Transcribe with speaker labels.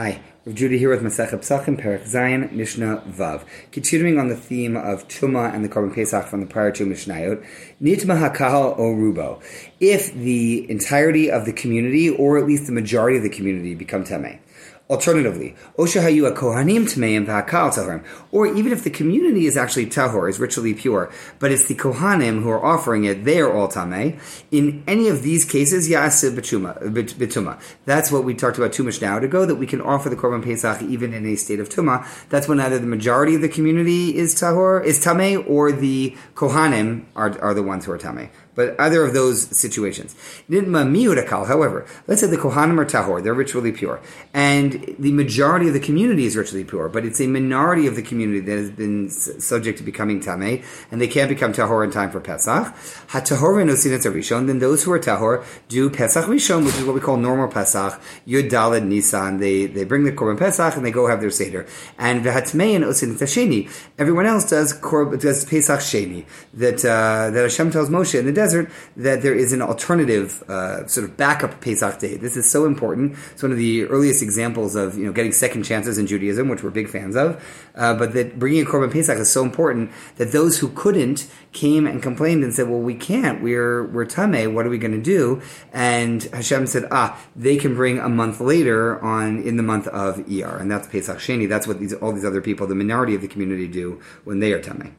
Speaker 1: Hi, Rav Judah here with Masechet Pesachim, Perek Zayin, Mishnah Vav. Continuing on the theme of Tuma and the Korban Pesach from the prior two Mishnayot, Nitma Hakahal O. If the entirety of the community, or at least the majority of the community, become Tameh. Alternatively, Oshahayu Kohanim Tmeim V'Hakahal Tahorim. Or even if the community is actually Tahor, is ritually pure, but it's the Kohanim who are offering it, they are all Tameh. In any of these cases, Yasib Betuma. That's what we talked about two now ago, that we can offer the Korban Pesach even in a state of Tuma. That's when either the majority of the community is Tahor, is Tameh, or the Kohanim are, are the ones who are Tameh but either of those situations. However, let's say the Kohanim are Tahor, they're ritually pure, and the majority of the community is ritually pure, but it's a minority of the community that has been subject to becoming Tameh, and they can't become Tahor in time for Pesach. HaTahor and Rishon, then those who are Tahor do Pesach Rishon, which is what we call normal Pesach, Yud Dalet Nisan. They, they bring the Korban Pesach and they go have their Seder. And V'hatmei and Osinat Sheni. Everyone else does, does Pesach Sheni, that, uh, that Hashem tells Moshe in the desert desert, that there is an alternative uh, sort of backup Pesach day. This is so important. It's one of the earliest examples of you know getting second chances in Judaism, which we're big fans of. Uh, but that bringing a korban Pesach is so important that those who couldn't came and complained and said, "Well, we can't. We're we're tameh. What are we going to do?" And Hashem said, "Ah, they can bring a month later on in the month of Iyar, and that's Pesach Sheni. That's what these all these other people, the minority of the community, do when they are tameh."